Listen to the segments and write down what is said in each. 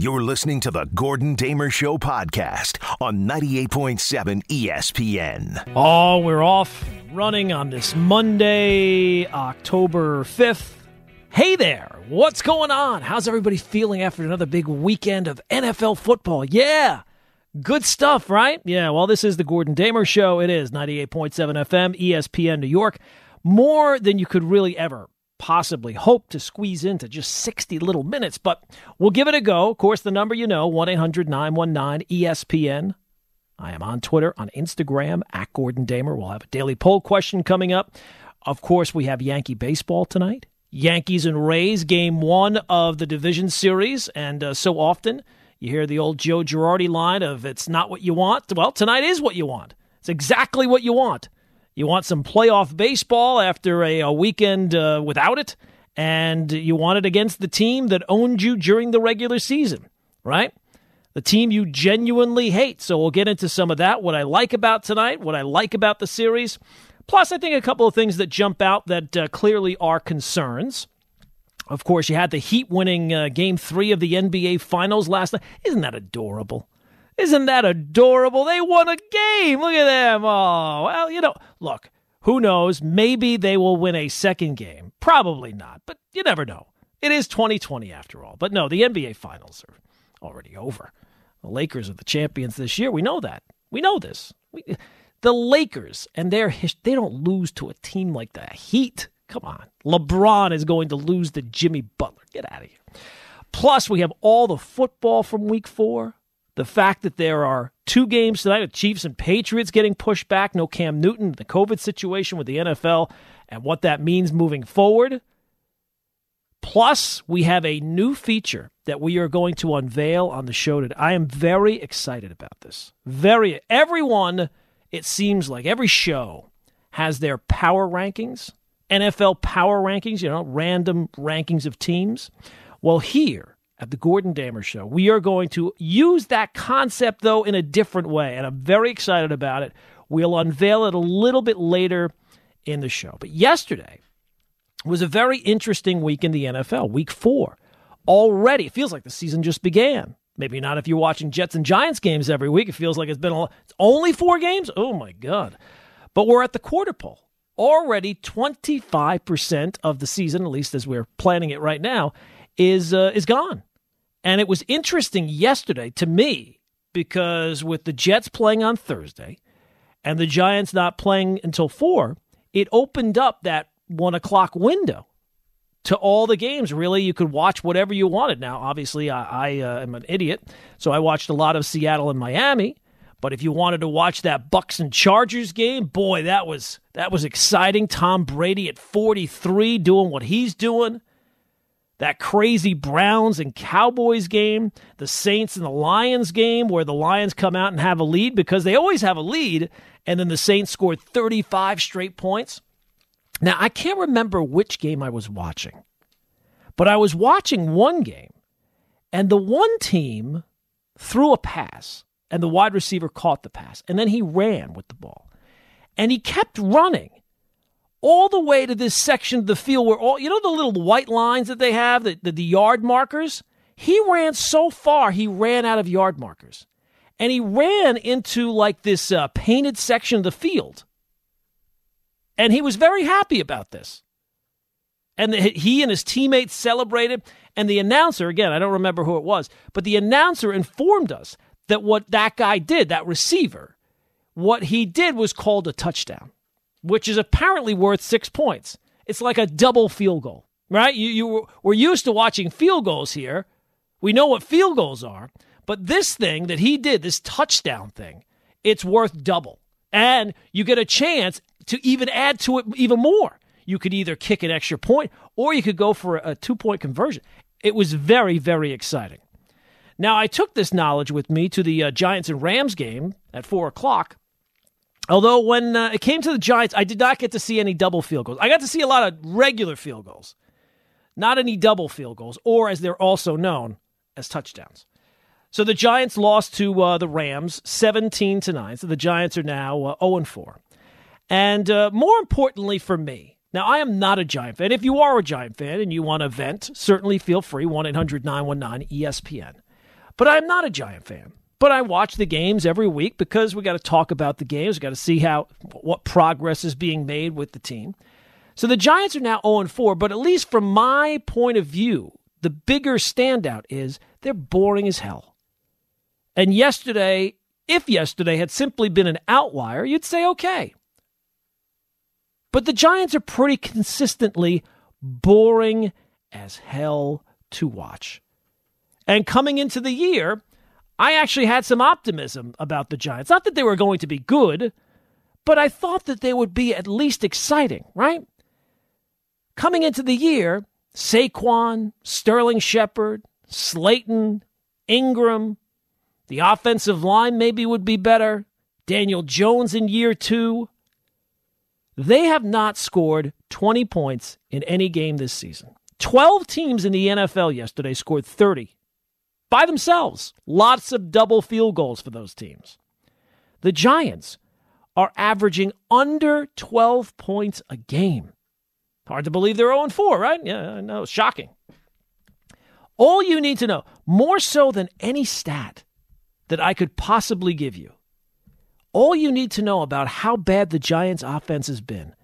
You're listening to the Gordon Damer Show podcast on 98.7 ESPN. Oh, we're off running on this Monday, October 5th. Hey there, what's going on? How's everybody feeling after another big weekend of NFL football? Yeah, good stuff, right? Yeah, well, this is the Gordon Damer Show. It is 98.7 FM, ESPN New York. More than you could really ever possibly hope to squeeze into just 60 little minutes, but we'll give it a go. Of course, the number you know, 1 800 919 ESPN. I am on Twitter, on Instagram, at Gordon Damer. We'll have a daily poll question coming up. Of course, we have Yankee baseball tonight. Yankees and Rays, game one of the division series. And uh, so often you hear the old Joe Girardi line of, it's not what you want. Well, tonight is what you want. It's exactly what you want. You want some playoff baseball after a, a weekend uh, without it, and you want it against the team that owned you during the regular season, right? The team you genuinely hate. So we'll get into some of that, what I like about tonight, what I like about the series. Plus, I think a couple of things that jump out that uh, clearly are concerns. Of course, you had the Heat winning uh, game three of the NBA Finals last night. Isn't that adorable? Isn't that adorable? They won a game. Look at them. Oh, well, you know, look, who knows? Maybe they will win a second game. Probably not, but you never know. It is 2020 after all. But no, the NBA Finals are already over. The Lakers are the champions this year. We know that. We know this. We, the Lakers and their they don't lose to a team like the Heat. Come on. LeBron is going to lose to Jimmy Butler. Get out of here. Plus, we have all the football from week four the fact that there are two games tonight with Chiefs and Patriots getting pushed back, no Cam Newton, the COVID situation with the NFL, and what that means moving forward. Plus, we have a new feature that we are going to unveil on the show today. I am very excited about this. Very everyone, it seems like every show has their power rankings, NFL power rankings, you know, random rankings of teams. Well, here at the Gordon Damer Show. We are going to use that concept, though, in a different way, and I'm very excited about it. We'll unveil it a little bit later in the show. But yesterday was a very interesting week in the NFL, week four. Already, it feels like the season just began. Maybe not if you're watching Jets and Giants games every week. It feels like it's been a, it's only four games. Oh my God. But we're at the quarter pole. Already 25% of the season, at least as we're planning it right now, is uh, is gone. And it was interesting yesterday to me because with the Jets playing on Thursday and the Giants not playing until four, it opened up that one o'clock window to all the games. Really, you could watch whatever you wanted. Now, obviously, I, I uh, am an idiot, so I watched a lot of Seattle and Miami. But if you wanted to watch that Bucs and Chargers game, boy, that was that was exciting. Tom Brady at 43 doing what he's doing that crazy Browns and Cowboys game, the Saints and the Lions game, where the Lions come out and have a lead because they always have a lead, and then the Saints scored 35 straight points. Now, I can't remember which game I was watching, but I was watching one game, and the one team threw a pass, and the wide receiver caught the pass, and then he ran with the ball. And he kept running all the way to this section of the field where all you know the little white lines that they have, the, the, the yard markers. He ran so far, he ran out of yard markers, and he ran into like this uh, painted section of the field, and he was very happy about this. And the, he and his teammates celebrated, and the announcer again, I don't remember who it was, but the announcer informed us that what that guy did, that receiver, what he did was called a touchdown which is apparently worth six points. It's like a double field goal, right? You, you we're used to watching field goals here. We know what field goals are, but this thing that he did, this touchdown thing, it's worth double. And you get a chance to even add to it even more. You could either kick an extra point or you could go for a, two point conversion. It was very, very exciting. Now, I took this knowledge with me to the uh, Giants and Rams game at four o'clock. Although when uh, it came to the Giants, I did not get to see any double field goals. I got to see a lot of regular field goals, not any double field goals, or as they're also known as touchdowns. So the Giants lost to uh, the Rams 17 to 9. So the Giants are now uh, 0 and 4. And uh, more importantly for me, now I am not a Giant fan. If you are a Giant fan and you want to vent, certainly feel free 1 800 919 ESPN. But I'm not a Giant fan. But I watch the games every week because we got to talk about the games. We got to see how what progress is being made with the team. So the Giants are now 0 4, but at least from my point of view, the bigger standout is they're boring as hell. And yesterday, if yesterday had simply been an outlier, you'd say okay. But the Giants are pretty consistently boring as hell to watch. And coming into the year, I actually had some optimism about the Giants. Not that they were going to be good, but I thought that they would be at least exciting, right? Coming into the year, Saquon, Sterling Shepard, Slayton, Engram, the offensive line maybe would be better. Daniel Jones in year two. They have not scored 20 points in any game this season. 12 teams in the NFL yesterday scored 30 by themselves. Lots of double field goals for those teams. The Giants are averaging under 12 points a game. Hard to believe they're 0 4, right? Yeah, I know. Shocking. All you need to know, more so than any stat that I could possibly give you, all you need to know about how bad the Giants' offense has been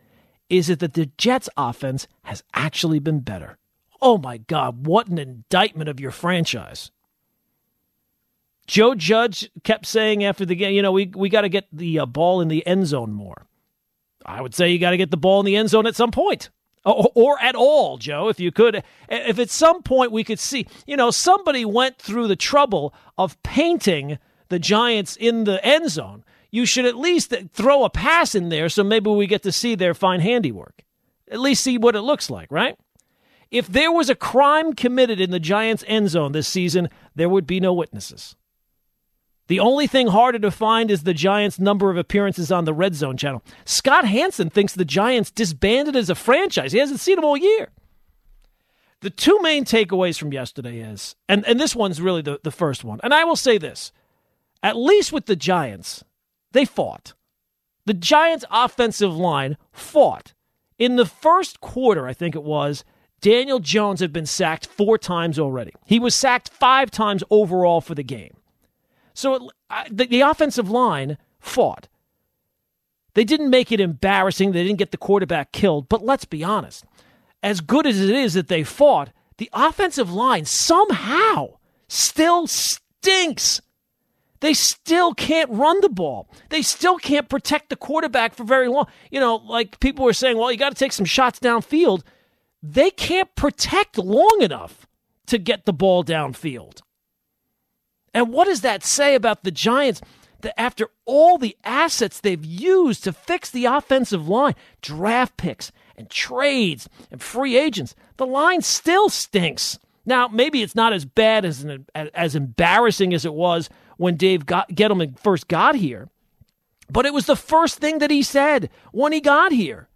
is that the Jets' offense has actually been better. Oh my God, what an indictment of your franchise. Joe Judge kept saying after the game, you know, we, we got to get the uh, ball in the end zone more. I would say you got to get the ball in the end zone at some point. Or, or at all, Joe, if you could. If at some point we could see, you know, somebody went through the trouble of painting the Giants in the end zone, you should at least throw a pass in there so maybe we get to see their fine handiwork. At least see what it looks like, right? If there was a crime committed in the Giants' end zone this season, there would be no witnesses. The only thing harder to find is the Giants' number of appearances on the Red Zone channel. Scott Hanson thinks the Giants disbanded as a franchise. He hasn't seen them all year. The two main takeaways from yesterday is, and, and this one's really the, the first one, and I will say this at least with the Giants, they fought. The Giants' offensive line fought. In the first quarter, I think it was, Daniel Jones had been sacked four times already. He was sacked five times overall for the game. So it, the, the offensive line fought. They didn't make it embarrassing. They didn't get the quarterback killed. But let's be honest. As good as it is that they fought, the offensive line somehow still stinks. They still can't run the ball. They still can't protect the quarterback for very long. You know, like people were saying, well, you got to take some shots downfield. They can't protect long enough to get the ball downfield. And what does that say about the Giants? That after all the assets they've used to fix the offensive line, draft picks and trades and free agents, the line still stinks. Now, maybe it's not as bad as as embarrassing as it was when Dave got, Gettleman first got here, but it was the first thing that he said when he got here.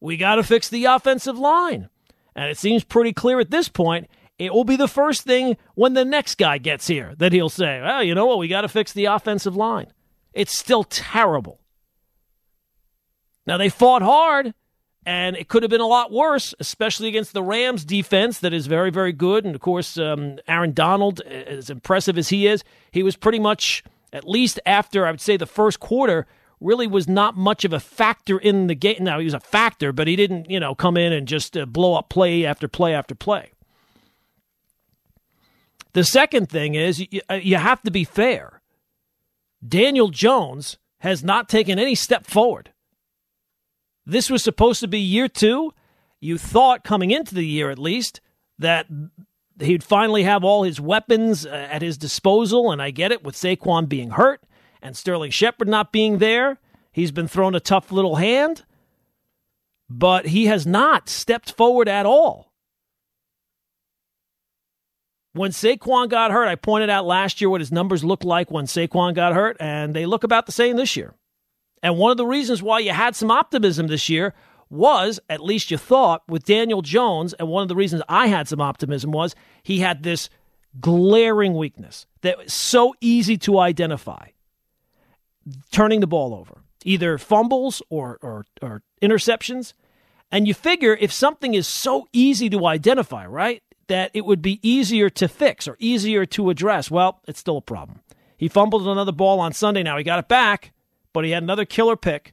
We got to fix the offensive line. And it seems pretty clear at this point it will be the first thing when the next guy gets here that he'll say, well, you know what? We got to fix the offensive line. It's still terrible. Now, they fought hard, and it could have been a lot worse, especially against the Rams defense that is very, very good. And of course, um, Aaron Donald, as impressive as he is, he was pretty much, at least after I would say the first quarter, really was not much of a factor in the game. Now, he was a factor, but he didn't, you know, come in and just uh, blow up play after play after play. The second thing is you, you have to be fair. Daniel Jones has not taken any step forward. This was supposed to be year two. You thought coming into the year, at least, that he'd finally have all his weapons uh, at his disposal. And I get it with Saquon being hurt and Sterling Shepard not being there. He's been thrown a tough little hand, but he has not stepped forward at all. When Saquon got hurt, I pointed out last year what his numbers looked like when Saquon got hurt, and they look about the same this year. And one of the reasons why you had some optimism this year was, at least you thought, with Daniel Jones. And one of the reasons I had some optimism was he had this glaring weakness that was so easy to identify turning the ball over, either fumbles or, or, or interceptions. And you figure if something is so easy to identify, right? That it would be easier to fix or easier to address. Well, it's still a problem. He fumbled another ball on Sunday. Now he got it back, but he had another killer pick.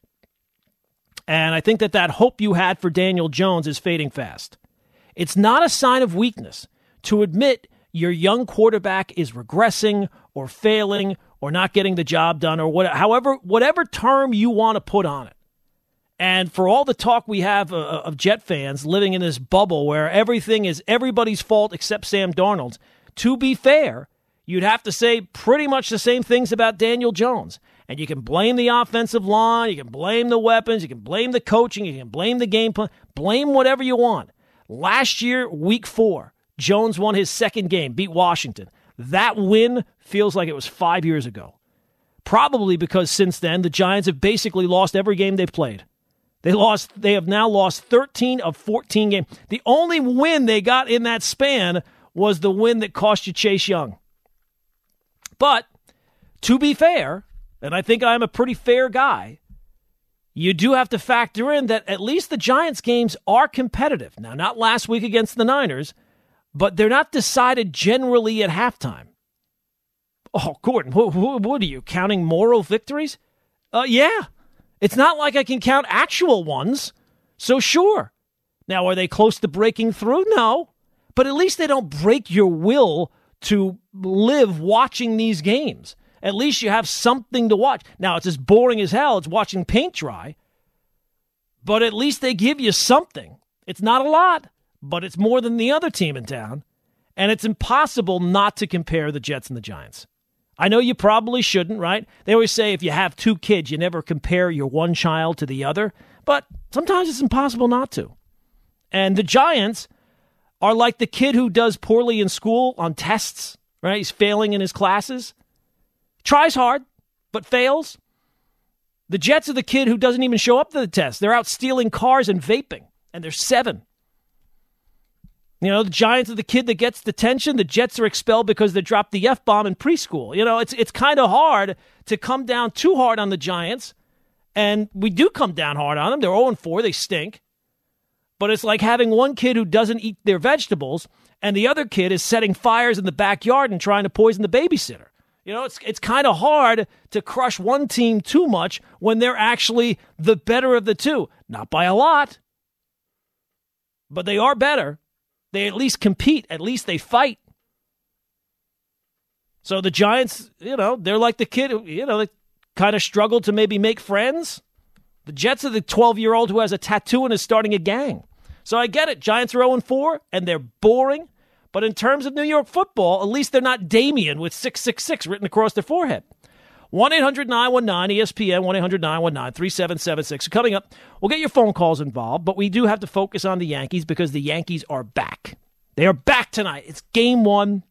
And I think that that hope you had for Daniel Jones is fading fast. It's not a sign of weakness to admit your young quarterback is regressing or failing or not getting the job done or whatever, however, whatever term you want to put on it. And for all the talk we have uh, uh, of Jet fans living in this bubble where everything is everybody's fault except Sam Darnold's, to be fair, you'd have to say pretty much the same things about Daniel Jones. And you can blame the offensive line, you can blame the weapons, you can blame the coaching, you can blame the game plan, blame whatever you want. Last year, week four, Jones won his second game, beat Washington. That win feels like it was five years ago. Probably because since then, the Giants have basically lost every game they've played. They lost. They have now lost 13 of 14 games. The only win they got in that span was the win that cost you Chase Young. But to be fair, and I think I'm a pretty fair guy, you do have to factor in that at least the Giants games are competitive. Now, not last week against the Niners, but they're not decided generally at halftime. Oh, Gordon, what, what, are you counting moral victories? Uh, yeah. It's not like I can count actual ones. So, sure. Now, are they close to breaking through? No. But at least they don't break your will to live watching these games. At least you have something to watch. Now, it's as boring as hell. It's watching paint dry. But at least they give you something. It's not a lot, but it's more than the other team in town. And it's impossible not to compare the Jets and the Giants. I know you probably shouldn't, right? They always say if you have two kids, you never compare your one child to the other. But sometimes it's impossible not to. And the Giants are like the kid who does poorly in school on tests, right? He's failing in his classes. Tries hard, but fails. The Jets are the kid who doesn't even show up to the test. They're out stealing cars and vaping, and they're seven. You know, the Giants are the kid that gets detention. The Jets are expelled because they dropped the F bomb in preschool. You know, it's it's kind of hard to come down too hard on the Giants. And we do come down hard on them. They're 0 4. They stink. But it's like having one kid who doesn't eat their vegetables and the other kid is setting fires in the backyard and trying to poison the babysitter. You know, it's it's kind of hard to crush one team too much when they're actually the better of the two. Not by a lot, but they are better. They at least compete, at least they fight. So the Giants, you know, they're like the kid you know, they kind of struggle to maybe make friends. The Jets are the 12 year old who has a tattoo and is starting a gang. So I get it. Giants are 0 4 and they're boring. But in terms of New York football, at least they're not Damien with 666 written across their forehead. 1 800 919 ESPN, 1 800 919 3776. Coming up, we'll get your phone calls involved, but we do have to focus on the Yankees because the Yankees are back. They are back tonight. It's game one.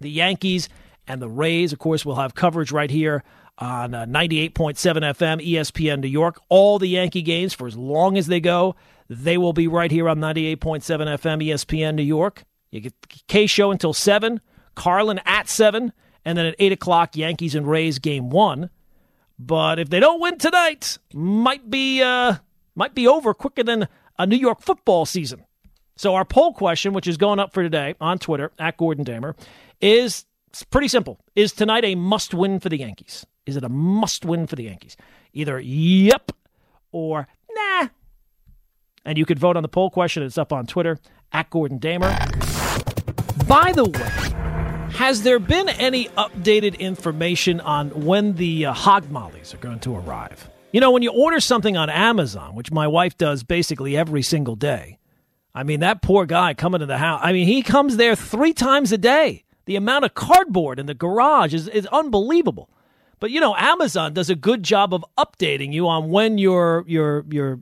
The Yankees and the Rays, of course, will have coverage right here on uh, 98.7 FM, ESPN New York. All the Yankee games, for as long as they go, they will be right here on 98.7 FM, ESPN New York. You get Kay show until 7, Carlin at 7, and then at 8 o'clock, Yankees and Rays game one. But if they don't win tonight, might be uh, might be over quicker than a New York football season. So our poll question, which is going up for today on Twitter at Gordon Damer, is pretty simple. Is tonight a must win for the Yankees? Is it a must win for the Yankees? Either yep or nah. And you could vote on the poll question. It's up on Twitter at Gordon Damer. By the way, has there been any updated information on when the uh, hog mollies are going to arrive? You know, when you order something on Amazon, which my wife does basically every single day, I mean, that poor guy coming to the house, I mean, he comes there three times a day. The amount of cardboard in the garage is, is unbelievable. But you know, Amazon does a good job of updating you on when your your your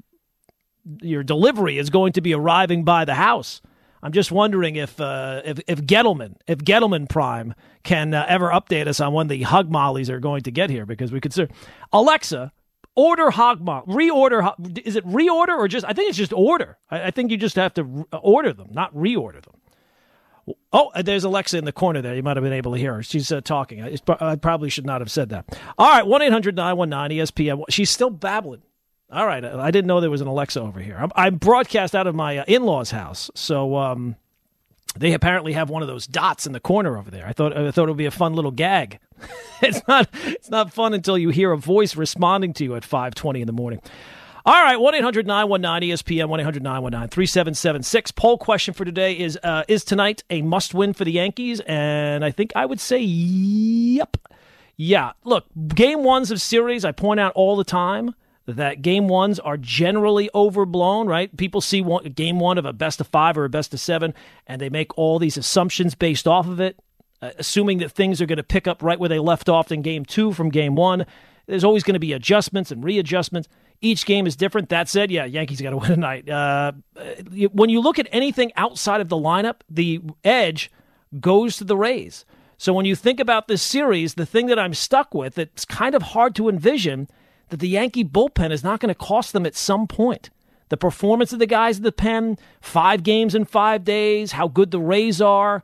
your delivery is going to be arriving by the house. I'm just wondering if uh, if if Gettleman, if Gettleman Prime can uh, ever update us on when the hog mollies are going to get here, because we could. Ser- Alexa, order hog moll, reorder. Is it reorder or just? I think it's just order. I, I think you just have to re- order them, not reorder them. Oh, uh, there's Alexa in the corner there. You might have been able to hear her. She's uh, talking. I, I, probably should not have said that. All right, 1 800 919 ESPN. She's still babbling. All right, I didn't know there was an Alexa over here. I'm, I'm broadcast out of my uh, in-laws' house, so um, they apparently have one of those dots in the corner over there. I thought I thought it would be a fun little gag. it's not it's not fun until you hear a voice responding to you at 5:20 in the morning. All right, 1 800 919 ESPN, 1 800 919 3776. Poll question for today is uh, Is tonight a must win for the Yankees? And I think I would say yep. Yeah, look, game ones of series, I point out all the time that game ones are generally overblown, right? People see one, game one of a best of five or a best of seven, and they make all these assumptions based off of it, uh, assuming that things are going to pick up right where they left off in game two from game one. There's always going to be adjustments and readjustments. Each game is different. That said, yeah, Yankees got to win tonight. Uh, when you look at anything outside of the lineup, the edge goes to the Rays. So when you think about this series, the thing that I'm stuck with, it's kind of hard to envision that the Yankee bullpen is not going to cost them at some point. The performance of the guys in the pen, five games in five days, how good the Rays are.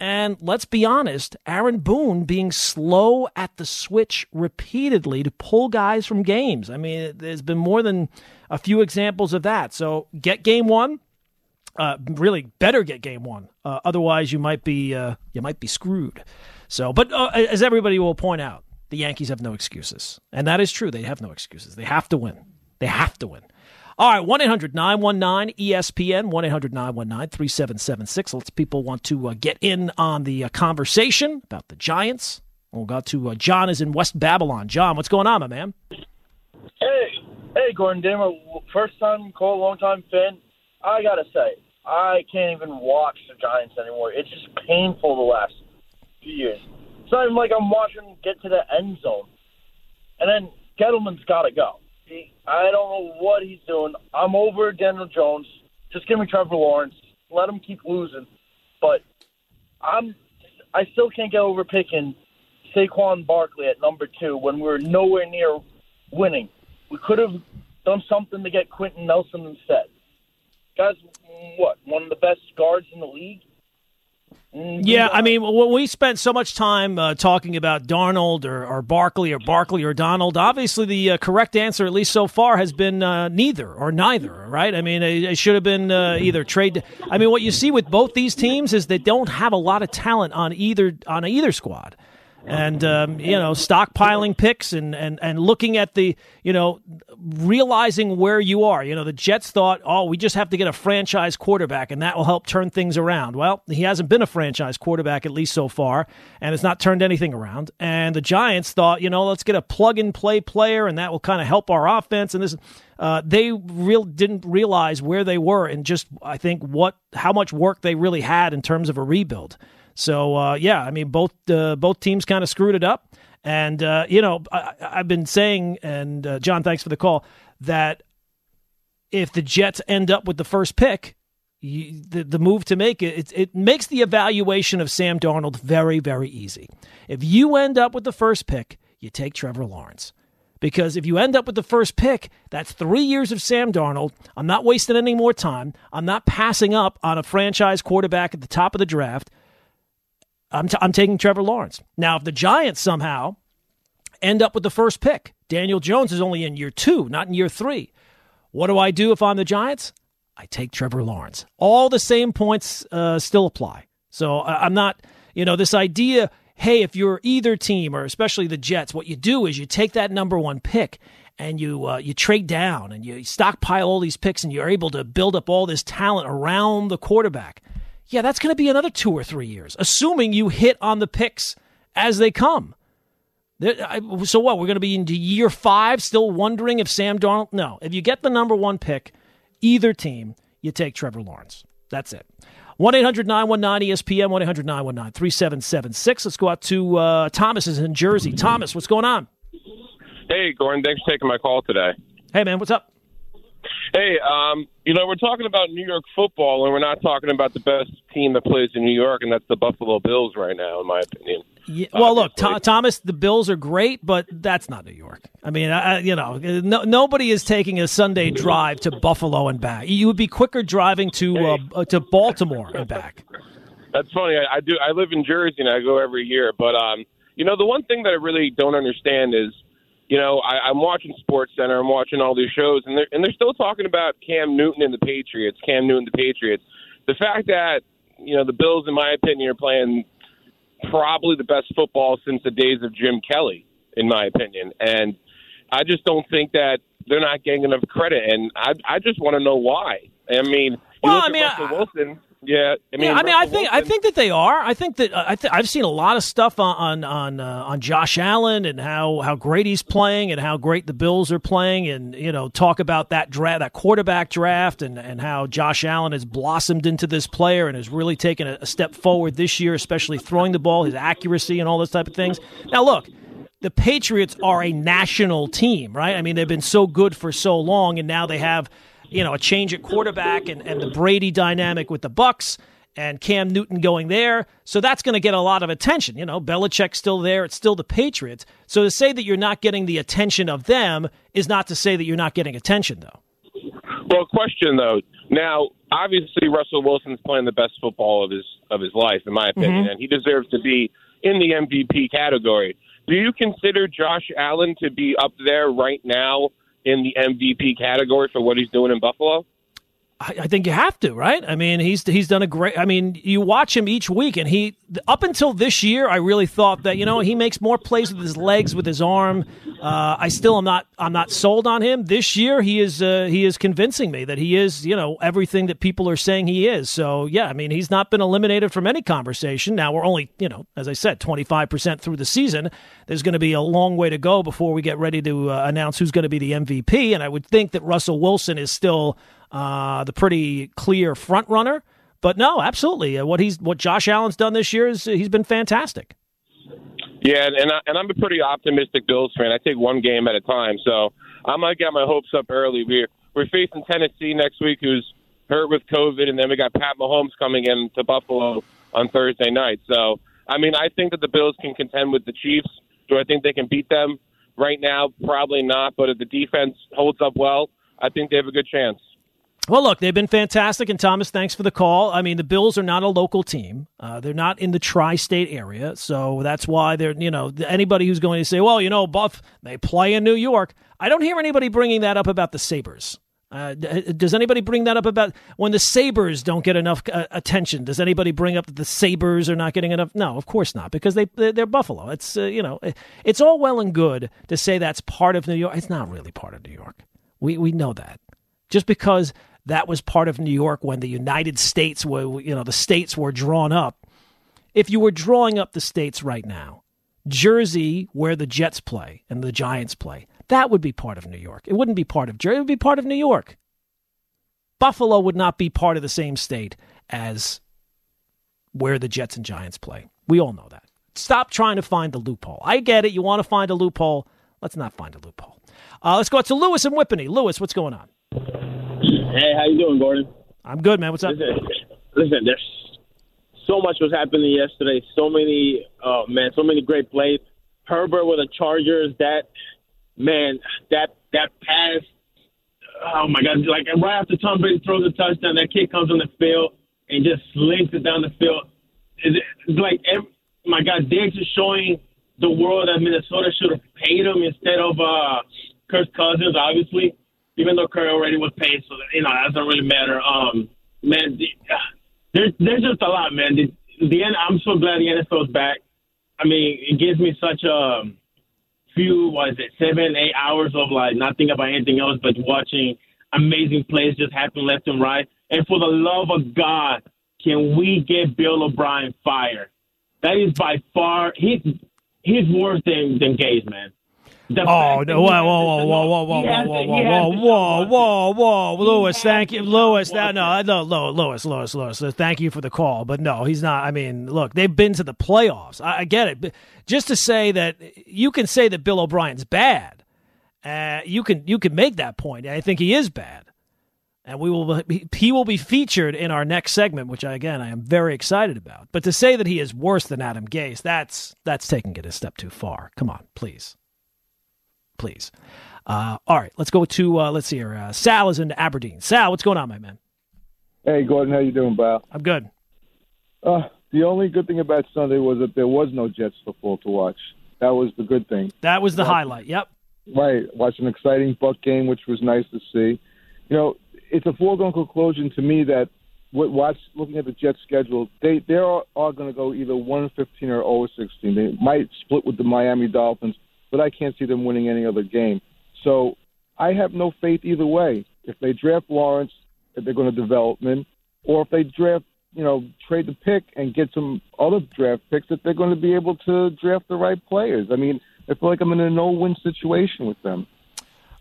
And let's be honest, Aaron Boone being slow at the switch repeatedly to pull guys from games. I mean, there's been more than a few examples of that. So get game one. Uh, really, better get game one. Uh, otherwise, you might be uh, you might be screwed. So, but uh, as everybody will point out, the Yankees have no excuses, and that is true. They have no excuses. They have to win. They have to win. All right, 1 800 919 ESPN, 1 800 919 3776. Lots of people want to uh, get in on the uh, conversation about the Giants. We'll go to uh, John is in West Babylon. John, what's going on, my man? Hey, hey, Gordon Damer. First time call, long time fan. I got to say, I can't even watch the Giants anymore. It's just painful the last few years. It's even like I'm watching get to the end zone. And then Gettleman's got to go. I don't know what he's doing. I'm over Daniel Jones. Just give me Trevor Lawrence. Let him keep losing. But I'm I still can't get over picking Saquon Barkley at number two when we were nowhere near winning. We could have done something to get Quenton Nelson instead. Guys, what one of the best guards in the league? Mm, yeah, I mean, when we spent so much time uh, talking about Darnold or, or Barkley or Barkley or Donald, obviously the uh, correct answer, at least so far, has been uh, neither or neither, right? I mean, it, it should have been uh, either trade. I mean, what you see with both these teams is they don't have a lot of talent on either on either squad and um, you know stockpiling picks and, and and looking at the you know realizing where you are. You know the jets thought oh we just have to get a franchise quarterback and that will help turn things around. Well he hasn't been a franchise quarterback at least so far and it's not turned anything around. And the giants thought you know let's get a plug and play player and that will kind of help our offense and this uh, they real didn't realize where they were and just i think what how much work they really had in terms of a rebuild so uh, yeah, I mean both uh, both teams kind of screwed it up, and uh, you know I, have been saying, and uh, John, thanks for the call, that if the Jets end up with the first pick, you, the the move to make it, it it makes the evaluation of Sam Darnold very very easy. If you end up with the first pick, you take Trevor Lawrence. Because if you end up with the first pick, that's three years of Sam Darnold. I'm not wasting any more time. I'm not passing up on a franchise quarterback at the top of the draft. I'm, t- I'm taking Trevor Lawrence. Now, if the Giants somehow end up with the first pick, Daniel Jones is only in year two, not in year three. What do I do if I'm the Giants? I take Trevor Lawrence. All the same points uh, still apply. So I'm not, you know, this idea, hey, if you're either team or especially the Jets, what you do is you take that number one pick and you uh, you trade down and you stockpile all these picks and you're able to build up all this talent around the quarterback yeah, that's going to be another two or three years, assuming you hit on the picks as they come. So what? We're going to be into year five, still wondering if Sam Darnold. No, if you get the number one pick, either team, you take Trevor Lawrence. That's it. 1 800 919 ESPN, 1 800 919 3776. Let's go out to uh, Thomas is in Jersey. Thomas, what's going on? Hey, Gordon. Thanks for taking my call today. Hey, man. What's up? Hey, um, you know, we're talking about New York football, and we're not talking about the best team that plays in New York, and that's the Buffalo Bills right now, in my opinion. Yeah, well, look, Th- Thomas, the Bills are great, but that's not New York. I mean, I, you know, no, nobody is taking a Sunday drive to Buffalo and back. You would be quicker driving to uh, uh, to Baltimore and back. That's funny. I, I do. I live in Jersey, and I go every year. But um, you know, the one thing that I really don't understand is you know, I, I'm watching SportsCenter, I'm watching all these shows, and they're and they're still talking about Cam Newton and the Patriots, Cam Newton the Patriots. The fact that you know, the Bills, in my opinion, are playing probably the best football since the days of Jim Kelly, in my opinion. And I just don't think that they're not getting enough credit, and I I just want to know why. I mean, you Well, look I at Russell I- Wilson. Yeah, I mean, yeah, I mean, I think I think that they are. I think that uh, I th- I've seen a lot of stuff on on on, uh, on Josh Allen and how how great he's playing and how great the Bills are playing, and you know, talk about that draft, that quarterback draft, and and how Josh Allen has blossomed into this player and has really taken a, a step forward this year, especially throwing the ball, his accuracy, and all those type of things. Now, look. The Patriots are a national team, right? I mean, they've been so good for so long, and now they have you know a change at quarterback and, and the Brady dynamic with the Bucs and Cam Newton going there. So that's going to get a lot of attention. You know, Belichick's still there. It's still the Patriots. So to say that you're not getting the attention of them is not to say that you're not getting attention, though. Well, question though. Now, obviously, Russell Wilson's playing the best football of his of his life, in my opinion, Mm-hmm. and he deserves to be in the MVP category. Do you consider Josh Allen to be up there right now in the MVP category for what he's doing in Buffalo? I, I think you have to, right? I mean, he's he's done a great. I mean, you watch him each week, and he up until this year, I really thought that you know he makes more plays with his legs, with his arm. Uh, I still am not I'm not sold on him. This year, he is uh, he is convincing me that he is you know everything that people are saying he is. So yeah, I mean, he's not been eliminated from any conversation. Now we're only you know as I said, 25 percent through the season. There's going to be a long way to go before we get ready to uh, announce who's going to be the MVP, and I would think that Russell Wilson is still uh, the pretty clear front runner. But no, absolutely, uh, what he's what Josh Allen's done this year is uh, he's been fantastic. Yeah, and I, and I'm a pretty optimistic Bills fan. I take one game at a time, so I'm gonna get my hopes up early. We're we're facing Tennessee next week, who's hurt with COVID, and then we got Pat Mahomes coming in to Buffalo on Thursday night. So, I mean, I think that the Bills can contend with the Chiefs. Do I think they can beat them right now? Probably not. But if the defense holds up well, I think they have a good chance. Well, look, they've been fantastic, and Thomas, thanks for the call. I mean, the Bills are not a local team; uh, they're not in the tri-state area, so that's why they're. You know, anybody who's going to say, "Well, you know, Buff, they play in New York," I don't hear anybody bringing that up about the Sabres. Uh, d- does anybody bring that up about when the Sabres don't get enough uh, attention? Does anybody bring up that the Sabres are not getting enough? No, of course not, because they they're, they're Buffalo. It's uh, you know, it's all well and good to say that's part of New York. It's not really part of New York. We we know that just because that was part of New York when the United States were, you know, the states were drawn up. If you were drawing up the states right now, Jersey, where the Jets play and the Giants play, that would be part of New York. It wouldn't be part of Jersey, it would be part of New York. Buffalo would not be part of the same state as where the Jets and Giants play. We all know that. Stop trying to find the loophole. I get it. You want to find a loophole. Let's not find a loophole. Uh, let's go out to Lewis and Whippany. Lewis, what's going on? Hey, how you doing, Gordon? I'm good, man. What's up? Listen, listen, there's so much was happening yesterday. So many, uh, man, so many great plays. Herbert with the Chargers. That man, that that pass. Oh my God! Like right after Tom Brady throws a touchdown, that kid comes on the field and just slings it down the field. It's like, every, my God, Diggs is showing the world that Minnesota should have paid him instead of uh, Kirk Cousins, obviously even though Curry already was paid, so you know that doesn't really matter. Um, man, the, there's there's just a lot, man. The, the end, I'm so glad the NFL's back. I mean, it gives me such a few, what is it, seven, eight hours of like not thinking about anything else but watching amazing plays just happen left and right. And for the love of God, can we get Bill O'Brien fired? That is by far he's he's worse than than Gase, man. The Oh no! Whoa! Whoa! Whoa! Whoa! Whoa! Whoa! Whoa! Whoa! Whoa! Whoa! stop Whoa! Whoa! Lewis, thank you, Lewis. That no, no, Lewis, Lewis, Lewis. Thank you for the call, but no, he's not. I mean, look, they've been to the playoffs. I, I get it, but just to say that you can say that Bill O'Brien's bad, uh, you can you can make that point. I think he is bad, and we will he will be featured in our next segment, which I, again I am very excited about. But to say that he is worse than Adam Gase, that's that's taking it a step too far. Come on, please, please. Uh, all right, let's go to uh, let's see here. Uh, Sal is in Aberdeen. Sal, what's going on, my man? Hey, Gordon, how you doing, pal? I'm good. Uh, the only good thing about Sunday was that there was no Jets football to watch. That was the good thing. That was the highlight. Yep. Right, watch an exciting Buc game, which was nice to see. You know, it's a foregone conclusion to me that what watch looking at the Jets schedule, they they are, are going to go either one fifteen or zero sixteen. They might split with the Miami Dolphins, but I can't see them winning any other game. So I have no faith either way. If they draft Lawrence, if they're going to develop him, or if they draft, you know, trade the pick and get some other draft picks, that they're going to be able to draft the right players. I mean, I feel like I'm in a no-win situation with them.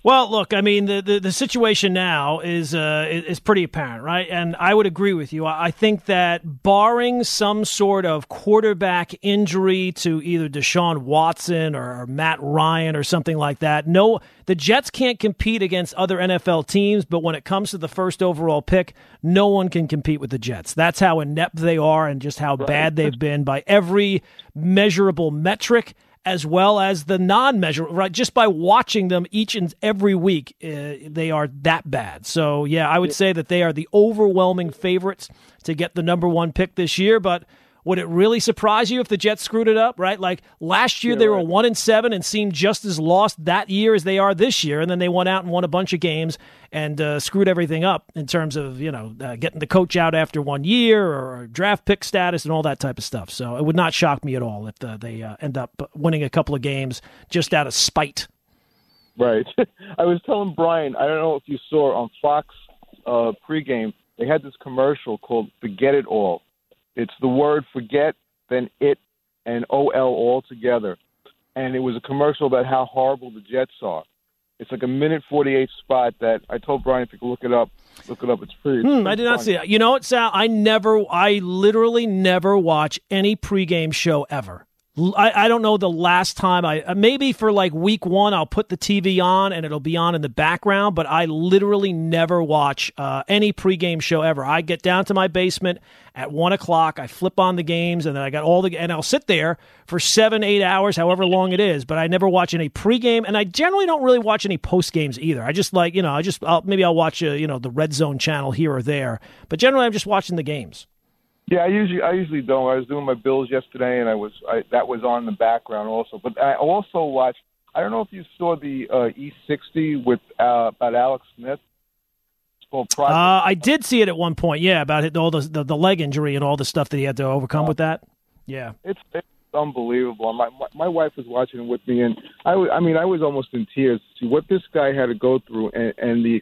Well, look, I mean, the, the, the situation now is uh, is pretty apparent, right? And I would agree with you. I think that barring some sort of quarterback injury to either Deshaun Watson or Matt Ryan or something like that, no, the Jets can't compete against other NFL teams. But when it comes to the first overall pick, no one can compete with the Jets. That's how inept they are and just how right. bad they've been by every measurable metric as well as the non-measure right? Just by watching them each and every week uh, they are that bad. So yeah i would say that they are the overwhelming favorites to get the number one pick this year but would it really surprise you if the Jets screwed it up? Right, like last year yeah, they were right. one and seven and seemed just as lost that year as they are this year, and then they went out and won a bunch of games and uh, screwed everything up in terms of you know uh, getting the coach out after one year or draft pick status and all that type of stuff. So it would not shock me at all if uh, they uh, end up winning a couple of games just out of spite. Right. I was telling Brian, I don't know if you saw on Fox uh, pregame, they had this commercial called "Forget It All." It's the word forget, then it, and OL all together. And it was a commercial about how horrible the Jets are. It's like a minute 48 spot that I told Brian if you could look it up. Look it up. It's pretty. Hmm, I did not see it. You know what, Sal? I never, I literally never watch any pregame show ever. I, I don't know the last time I uh, maybe for like week one I'll put the TV on and it'll be on in the background, but I literally never watch uh, any pregame show ever. I get down to my basement at one o'clock, I flip on the games, and then I got all the and I'll sit there for seven, eight hours, however long it is. But I never watch any pregame, and I generally don't really watch any post games either. I just like you know I just I'll, maybe I'll watch uh, you know the Red Zone channel here or there, but generally I'm just watching the games. Yeah, I usually I usually don't. I was doing my bills yesterday, and I was I, that was on the background also. But I also watched. I don't know if you saw the uh, E60 with uh, about Alex Smith. It's called Project. Uh, I did see it at one point. Yeah, about all the, the, the leg injury and all the stuff that he had to overcome with that. Yeah, it's, it's unbelievable. My, my my wife was watching it with me, and I I mean I was almost in tears to see what this guy had to go through and, and the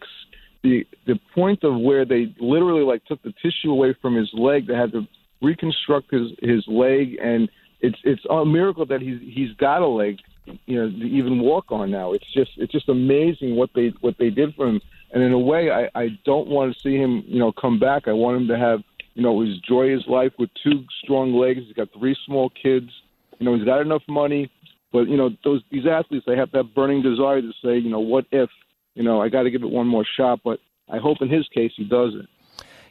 the the point of where they literally like took the tissue away from his leg. They had to reconstruct his his leg, and it's it's a miracle that he's he's got a leg, you know, to even walk on now. It's just it's just amazing what they what they did for him. And in a way, I I don't want to see him you know come back. I want him to have you know enjoy his life with two strong legs. He's got three small kids. You know, he's got enough money. But you know, those these athletes, they have that burning desire to say, you know, what if you know, I got to give it one more shot. But I hope in his case he does it.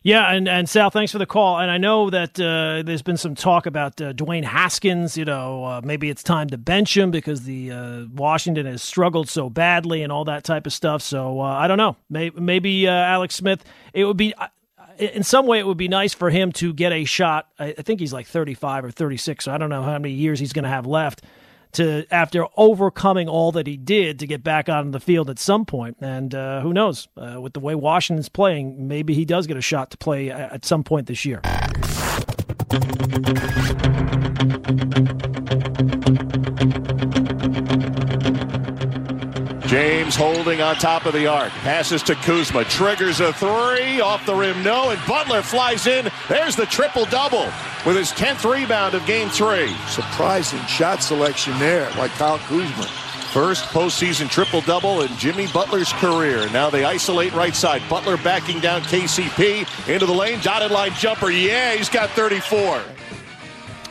Yeah, and, and Sal, thanks for the call. And I know that uh, there's been some talk about uh, Dwayne Haskins. You know, uh, maybe it's time to bench him because the uh, Washington has struggled so badly and all that type of stuff. So uh, I don't know. Maybe, maybe uh, Alex Smith. It would be in some way it would be nice for him to get a shot. I, I think he's like 35 or 36, so I don't know how many years he's going to have left to after overcoming all that he did to get back on the field at some point. And uh, who knows, uh, with the way Washington's playing, maybe he does get a shot to play at some point this year. James holding on top of the arc. Passes to Kuzma. Triggers a three. Off the rim, no. And Butler flies in. There's the triple double with his 10th rebound of game three. Surprising shot selection there by Kyle Kuzma. First postseason triple double in Jimmy Butler's career. Now they isolate right side. Butler backing down KCP into the lane. Dotted line jumper. Yeah, he's got 34.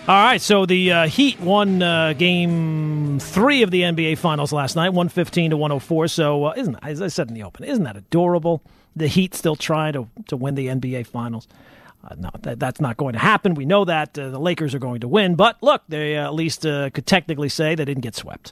All right, so the uh, Heat won uh, game three of the NBA Finals last night, 115 to 104. So, uh, isn't as I said in the open, isn't that adorable? The Heat still trying to, to win the NBA Finals. Uh, no, that, that's not going to happen. We know that uh, the Lakers are going to win, but look, they uh, at least could technically say they didn't get swept.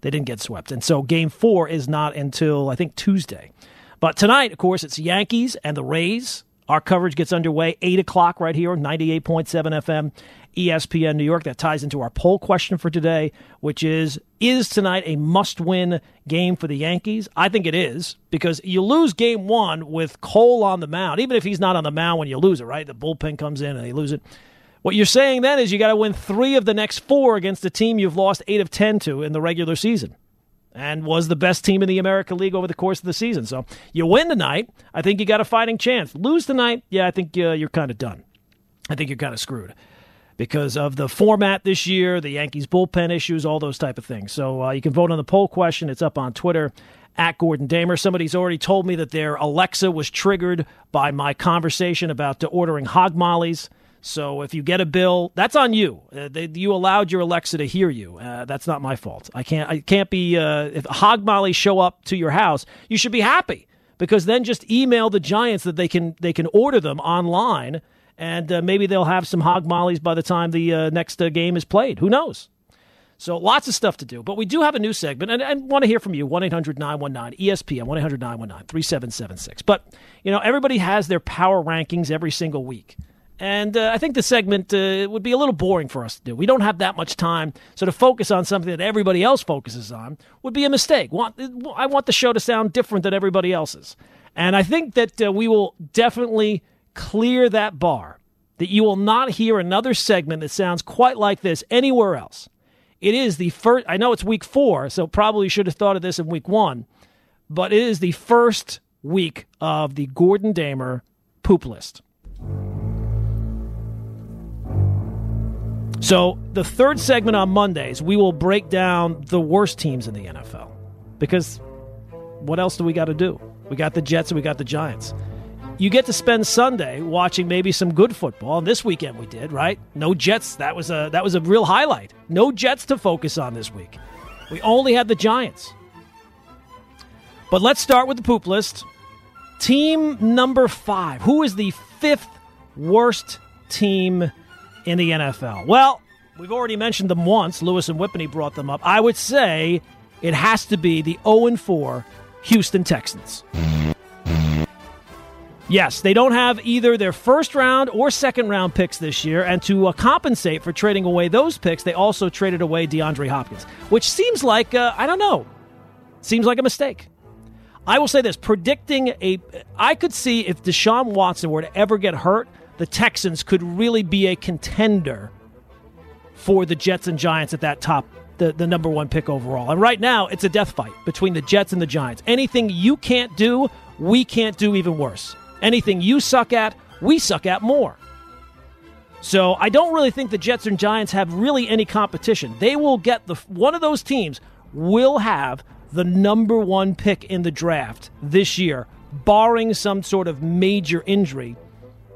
They didn't get swept, and so Game Four is not until I think Tuesday. But tonight, of course, it's Yankees and the Rays Our coverage gets underway 8 o'clock right here, 98.7 FM, ESPN New York. That ties into our poll question for today, which is Is tonight a must win game for the Yankees? I think it is because you lose game one with Cole on the mound, even if he's not on the mound when you lose it, right? The bullpen comes in and they lose it. What you're saying then is you got to win three of the next four against a team you've lost eight of 10 to in the regular season and was the best team in the American League over the course of the season. So you win tonight, I think you got a fighting chance. Lose tonight, yeah, I think uh, you're kind of done. I think you're kind of screwed because of the format this year, the Yankees bullpen issues, all those type of things. So uh, you can vote on the poll question. It's up on Twitter at Gordon Damer. Somebody's already told me that their Alexa was triggered by my conversation about ordering hog mollies. So if you get a bill, that's on you. Uh, they, you allowed your Alexa to hear you. Uh, that's not my fault. I can't. I can't be. Uh, if hog mollies show up to your house, you should be happy because then just email the Giants that they can they can order them online, and uh, maybe they'll have some hog mollies by the time the uh, next uh, game is played. Who knows? So lots of stuff to do. But we do have a new segment, and I want to hear from you. 1 800 919 ESPN, 1 800 919 3776. But, you know, everybody has their power rankings every single week. And uh, I think the segment uh, would be a little boring for us to do. We don't have that much time, so to focus on something that everybody else focuses on would be a mistake. Want, I want the show to sound different than everybody else's. And I think that uh, we will definitely clear that bar, that you will not hear another segment that sounds quite like this anywhere else. It is the first, I know it's week four, so probably should have thought of this in week one, but it is the first week of the Gordon Damer poop list. So, the third segment on Mondays, we will break down the worst teams in the NFL. Because what else do we got to do? We got the Jets and we got the Giants. You get to spend Sunday watching maybe some good football. And this weekend we did, right? No Jets. That was a that was a real highlight. No Jets to focus on this week. We only had the Giants. But let's start with the poop list. Team number 5. Who is the fifth worst team in the NFL? Well, we've already mentioned them once. Lewis and Whippany brought them up. I would say it has to be the 0 4 Houston Texans. Yes, they don't have either their first round or second round picks this year, and to uh, compensate for trading away those picks, they also traded away DeAndre Hopkins, which seems like, uh, I don't know, seems like a mistake. I will say this predicting a, I could see if Deshaun Watson were to ever get hurt, the Texans could really be a contender for the Jets and Giants at that top, the, the number one pick overall. And right now, it's a death fight between the Jets and the Giants. Anything you can't do, we can't do even worse. Anything you suck at, we suck at more. So I don't really think the Jets and Giants have really any competition. They will get the one of those teams will have the number one pick in the draft this year, barring some sort of major injury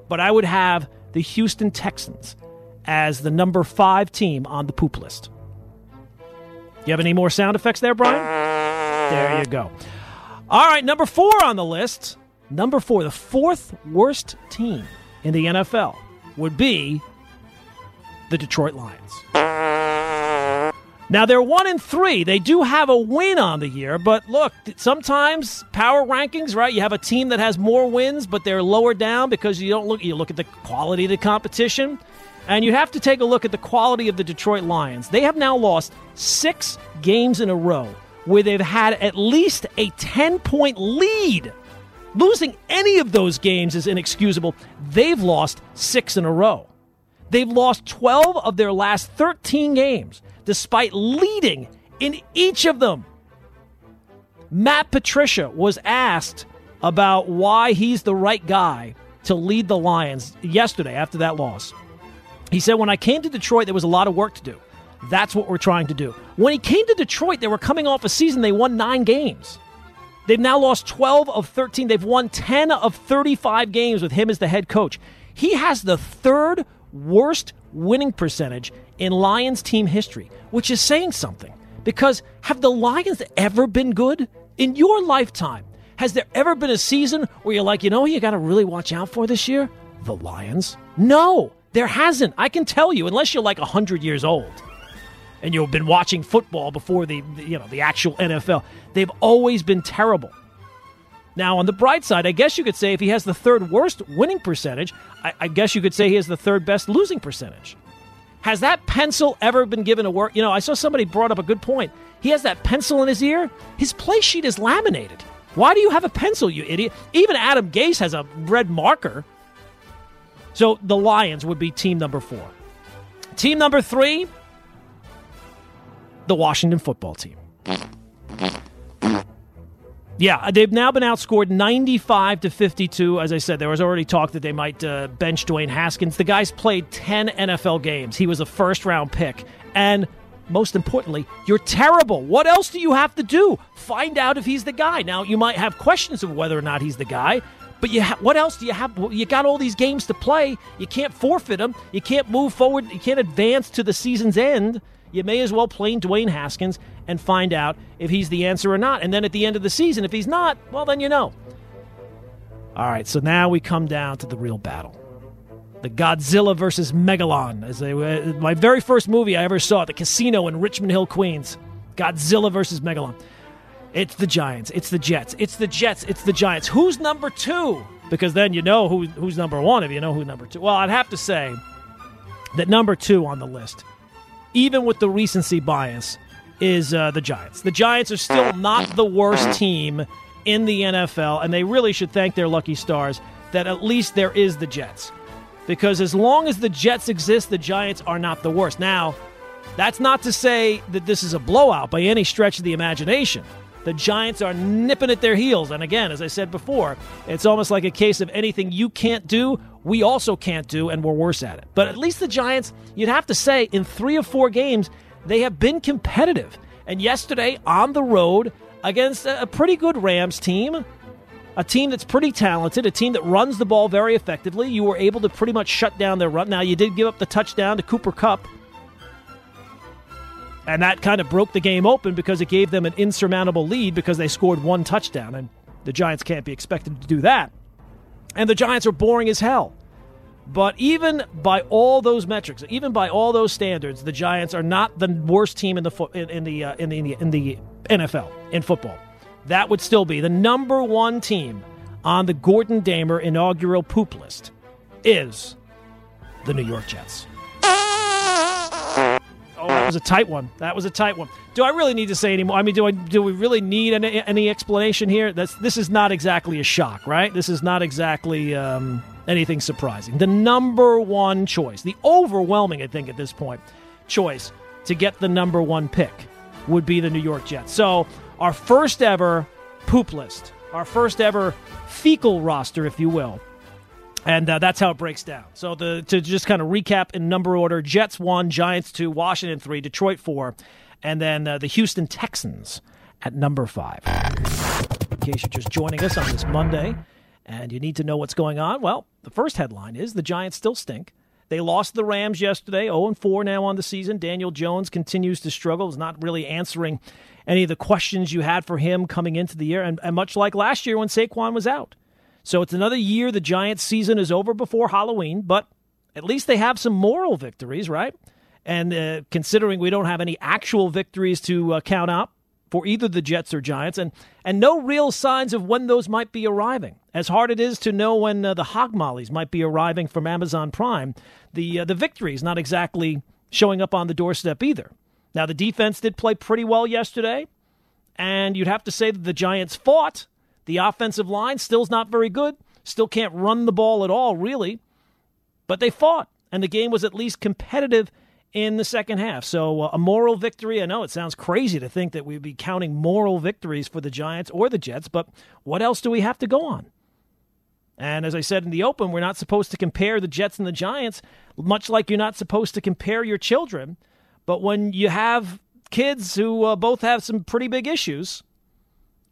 but I would have the Houston Texans as the number five team on the poop list. You have any more sound effects there, Brian? There you go. All right, number four on the list. Number four, the fourth worst team in the NFL would be the Detroit Lions. Now they're one and three. They do have a win on the year, but look, sometimes power rankings, right? You have a team that has more wins, but they're lower down because you don't look. You look at the quality of the competition, and you have to take a look at the quality of the Detroit Lions. They have now lost six games in a row where they've had at least a ten-point lead. Losing any of those games is inexcusable. They've lost six in a row. They've lost 12 of their last 13 games despite leading in each of them. Matt Patricia was asked about why he's the right guy to lead the Lions yesterday after that loss. He said, When I came to Detroit, there was a lot of work to do. That's what we're trying to do. When he came to Detroit, they were coming off a season, they won nine games. They've now lost 12 of 13. They've won 10 of 35 games with him as the head coach. He has the third worst winning percentage in Lions team history, which is saying something. Because have the Lions ever been good? In your lifetime, has there ever been a season where you're like, you know you got to really watch out for this year? The Lions? No, there hasn't. I can tell you, unless you're like 100 years old and you've been watching football before the, you know, the actual NFL. They've always been terrible. Now, on the bright side, I guess you could say if he has the third worst winning percentage, I, I guess you could say he has the third best losing percentage. Has that pencil ever been given a work? You know, I saw somebody brought up a good point. He has that pencil in his ear. His play sheet is laminated. Why do you have a pencil, you idiot? Even Adam Gase has a red marker. So the Lions would be team number four. Team number three, the Washington football team. Yeah, they've now been outscored 95 to 52. As I said, there was already talk that they might uh, bench Dwayne Haskins. The guy's played 10 NFL games. He was a first round pick. And most importantly, you're terrible. What else do you have to do? Find out if he's the guy. Now, you might have questions of whether or not he's the guy, but you ha- what else do you have? You got all these games to play. You can't forfeit them. You can't move forward. You can't advance to the season's end. You may as well play Dwayne Haskins and find out if he's the answer or not. And then at the end of the season, if he's not, well, then you know. All right, so now we come down to the real battle. The Godzilla versus Megalon. As a, uh, my very first movie I ever saw at the casino in Richmond Hill, Queens. Godzilla versus Megalon. It's the Giants. It's the Jets. It's the Jets. It's the Giants. Who's number two? Because then you know who, who's number one if you know who number two. Well, I'd have to say that number two on the list, even with the recency bias, is uh, the Giants. The Giants are still not the worst team in the NFL, and they really should thank their lucky stars that at least there is the Jets. Because as long as the Jets exist, the Giants are not the worst. Now, that's not to say that this is a blowout by any stretch of the imagination. The Giants are nipping at their heels. And again, as I said before, it's almost like a case of anything you can't do, we also can't do, and we're worse at it. But at least the Giants, you'd have to say, in three or four games, they have been competitive. And yesterday, on the road, against a pretty good Rams team, a team that's pretty talented, a team that runs the ball very effectively, you were able to pretty much shut down their run. Now, you did give up the touchdown to Cooper Kupp and that kind of broke the game open because it gave them an insurmountable lead because they scored one touchdown. And the Giants can't be expected to do that. And the Giants are boring as hell. But even by all those metrics, even by all those standards, the Giants are not the worst team in the fo- in, in, the, uh, in the in the NFL in football. That would still be the number one team on the Gordon Damer inaugural poop list is the New York Jets. Was a tight one. That was a tight one. Do I really need to say any more? I mean, do I do we really need any, any explanation here? That's this is not exactly a shock, right? This is not exactly um, anything surprising. The number one choice, the overwhelming, I think, at this point, choice to get the number one pick would be the New York Jets. So our first ever poop list, our first ever fecal roster, if you will, and uh, that's how it breaks down. So the to just kind of recap in number order: Jets one, Giants two, Washington three, Detroit four, and then uh, the Houston Texans at number five. In case you're just joining us on this Monday and you need to know what's going on, well, the first headline is the Giants still stink. They lost the Rams yesterday, 0 4 now on the season. Daniel Jones continues to struggle, is not really answering any of the questions you had for him coming into the year, and, and much like last year when Saquon was out. So it's another year the Giants season is over before Halloween, but at least they have some moral victories, right? And uh, considering we don't have any actual victories to uh, count out for either the Jets or Giants, and and no real signs of when those might be arriving. As hard it is to know when uh, the hog mollies might be arriving from Amazon Prime, the uh, the victory is not exactly showing up on the doorstep either. Now the defense did play pretty well yesterday, and you'd have to say that the Giants fought the offensive line still's not very good. Still can't run the ball at all, really. But they fought, and the game was at least competitive in the second half. So uh, a moral victory. I know it sounds crazy to think that we'd be counting moral victories for the Giants or the Jets, but what else do we have to go on? And as I said in the open, we're not supposed to compare the Jets and the Giants, much like you're not supposed to compare your children. But when you have kids who uh, both have some pretty big issues,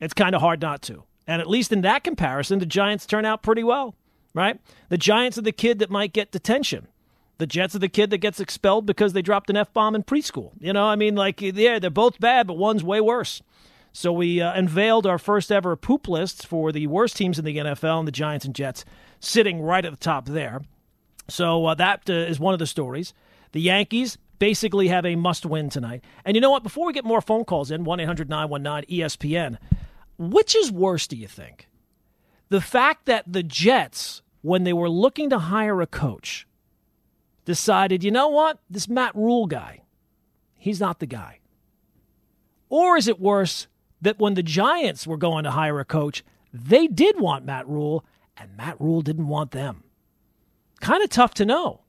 it's kind of hard not to. And at least in that comparison, the Giants turn out pretty well, right? The Giants are the kid that might get detention. The Jets are the kid that gets expelled because they dropped an F bomb in preschool. You know, I mean, like, yeah, they're both bad, but one's way worse. So we uh, unveiled our first ever poop list for the worst teams in the NFL, and the Giants and Jets sitting right at the top there. So uh, that uh, is one of the stories. The Yankees basically have a must win tonight. And you know what? Before we get more phone calls in, 1 800 919 ESPN, which is worse, do you think? The fact that the Jets, when they were looking to hire a coach, decided, you know what, this Matt Rhule guy, he's not the guy. Or is it worse that when the Giants were going to hire a coach, they did want Matt Rhule and Matt Rhule didn't want them? Kind of tough to know.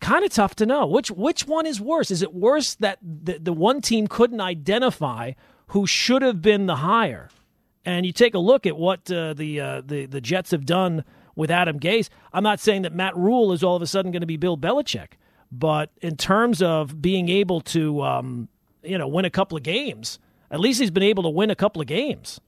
Kind of tough to know. Which which one is worse? Is it worse that the, the one team couldn't identify who should have been the hire? And you take a look at what uh, the, uh, the the Jets have done with Adam Gase. I'm not saying that Matt Rhule is all of a sudden going to be Bill Belichick, but in terms of being able to um, you know win a couple of games, at least he's been able to win a couple of games.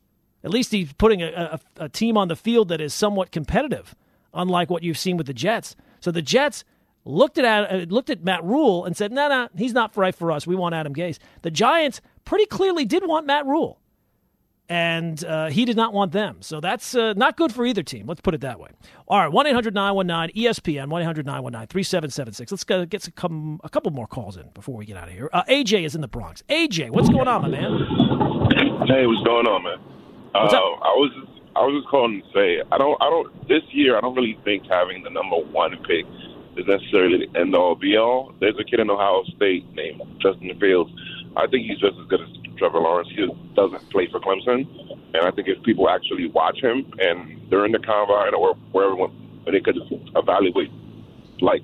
At least he's putting a, a, a team on the field that is somewhat competitive, unlike what you've seen with the Jets. So the Jets looked at uh, looked at Matt Rhule and said, "No, nah, no, nah, he's not right for us. We want Adam Gase." The Giants pretty clearly did want Matt Rhule, and uh, he did not want them. So that's uh, not good for either team. Let's put it that way. All right, one 919 ESPN one 919 3776 Let's go, get some, a couple more calls in before we get out of here. Uh, AJ is in the Bronx. AJ, what's going on, my man? Hey, what's going on, man? What's up? Uh, I was I was just calling to say I don't I don't this year I don't really think having the number one pick is necessarily the end all be all. There's a kid in Ohio State named Justin Fields. I think he's just as good as Trevor Lawrence. He doesn't play for Clemson, and I think if people actually watch him and during the combine or wherever they could evaluate like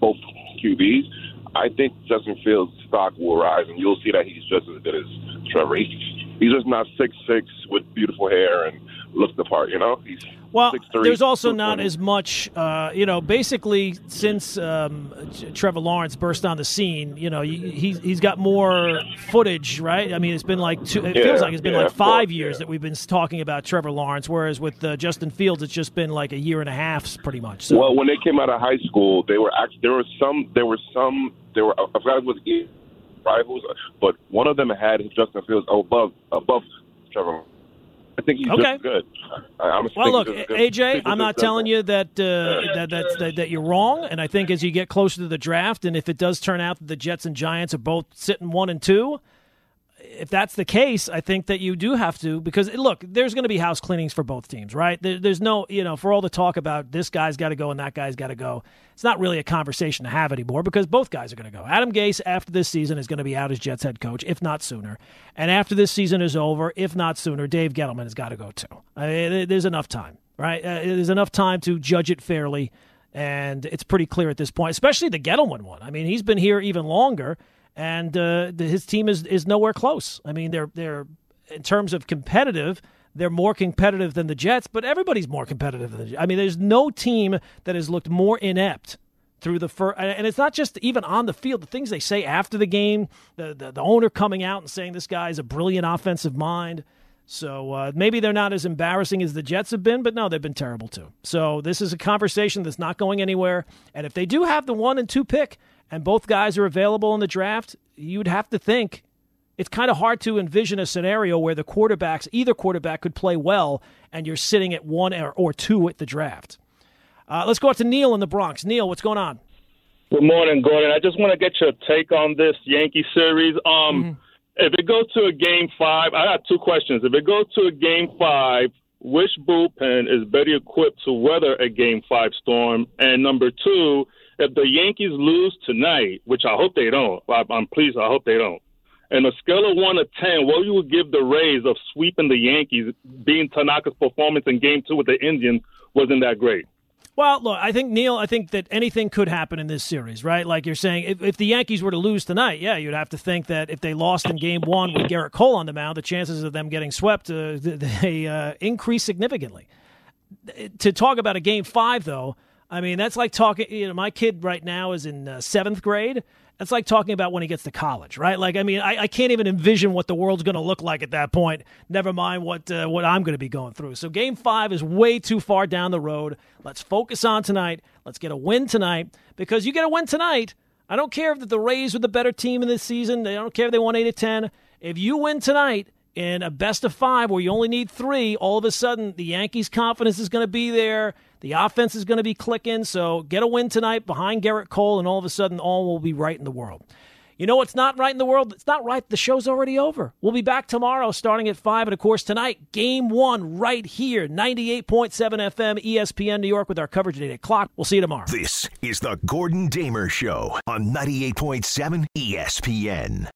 both QBs, I think Justin Fields' stock will rise, and you'll see that he's just as good as Trevor. He's, he's just not six six with beautiful hair and looks the part. You know, he's Well, 6'3", there's also not as much, uh, you know, basically since um, Trevor Lawrence burst on the scene, you know, he- he's, he's got more footage, right? I mean, it's been like two, it Yeah, feels like it's been yeah, like five course, years yeah. that we've been talking about Trevor Lawrence, whereas with uh, Justin Fields, it's just been like a year and a half, pretty much. So, Well, when they came out of high school, they were actually there were some there were some there were I forgot it was either rivals, but one of them had Justin Fields above above Trevor. I think he's Okay. just good. I, I'm Well, look. AJ, I'm not telling you that, uh, that, that, that that you're wrong, and I think as you get closer to the draft, and if it does turn out that the Jets and Giants are both sitting one and two, if that's the case, I think that you do have to because look, there's going to be house cleanings for both teams, right? There, there's no, you know, for all the talk about this guy's got to go and that guy's got to go, it's not really a conversation to have anymore because both guys are going to go. Adam Gase after this season is going to be out as Jets head coach, if not sooner, and after this season is over, if not sooner, Dave Gettleman has got to go too. I mean, there's enough time, right? Uh, there's enough time to judge it fairly. And it's pretty clear at this point, especially the Gettleman one. I mean, he's been here even longer, and uh, the, his team is is nowhere close. I mean, they're they're in terms of competitive, they're more competitive than the Jets, but everybody's more competitive than the Jets. I mean, there's no team that has looked more inept through the first, and it's not just even on the field. The things they say after the game, the the, the owner coming out and saying this guy is a brilliant offensive mind. So uh, maybe they're not as embarrassing as the Jets have been, but no, they've been terrible too. So this is a conversation that's not going anywhere. And if they do have the one and two pick, and both guys are available in the draft, you'd have to think it's kind of hard to envision a scenario where the quarterbacks, either quarterback, could play well, and you're sitting at one or, or two at the draft. Uh, let's go out to Neil in the Bronx. Neil, what's going on? Good morning, Gordon. I just want to get your take on this Yankee series. Um, If it goes to a game five, I got two questions. If it goes to a game five, which bullpen is better equipped to weather a game five storm? And number two, if the Yankees lose tonight, which I hope they don't, I- I'm pleased, I hope they don't. And a scale of one to ten, what would you would give the Rays of sweeping the Yankees, being Tanaka's performance in Game Two with the Indians wasn't that great? Well, look, I think Neil. I think that anything could happen in this series, right? Like you're saying, if, if the Yankees were to lose tonight, yeah, you'd have to think that if they lost in Game One with Gerrit Cole on the mound, the chances of them getting swept uh, they uh, increase significantly. To talk about a Game Five, though, I mean that's like talking. You know, my kid right now is in uh, seventh grade. That's like talking about when he gets to college, right? Like, I mean, I, I can't even envision what the world's going to look like at that point. Never mind what uh, what I'm going to be going through. So, Game Five is way too far down the road. Let's focus on tonight. Let's get a win tonight because you get a win tonight. I don't care if the Rays are the better team in this season. I don't care if they won eight or ten. If you win tonight in a best of five where you only need three, all of a sudden the Yankees' confidence is going to be there. The offense is going to be clicking. So get a win tonight behind Gerrit Cole, and all of a sudden all will be right in the world. You know what's not right in the world? It's not right. The show's already over. We'll be back tomorrow starting at 5. And of course, tonight, game one right here, 98.7 FM, ESPN New York, with our coverage at 8 o'clock. We'll see you tomorrow. This is the Gordon Damer Show on 98.7 ESPN.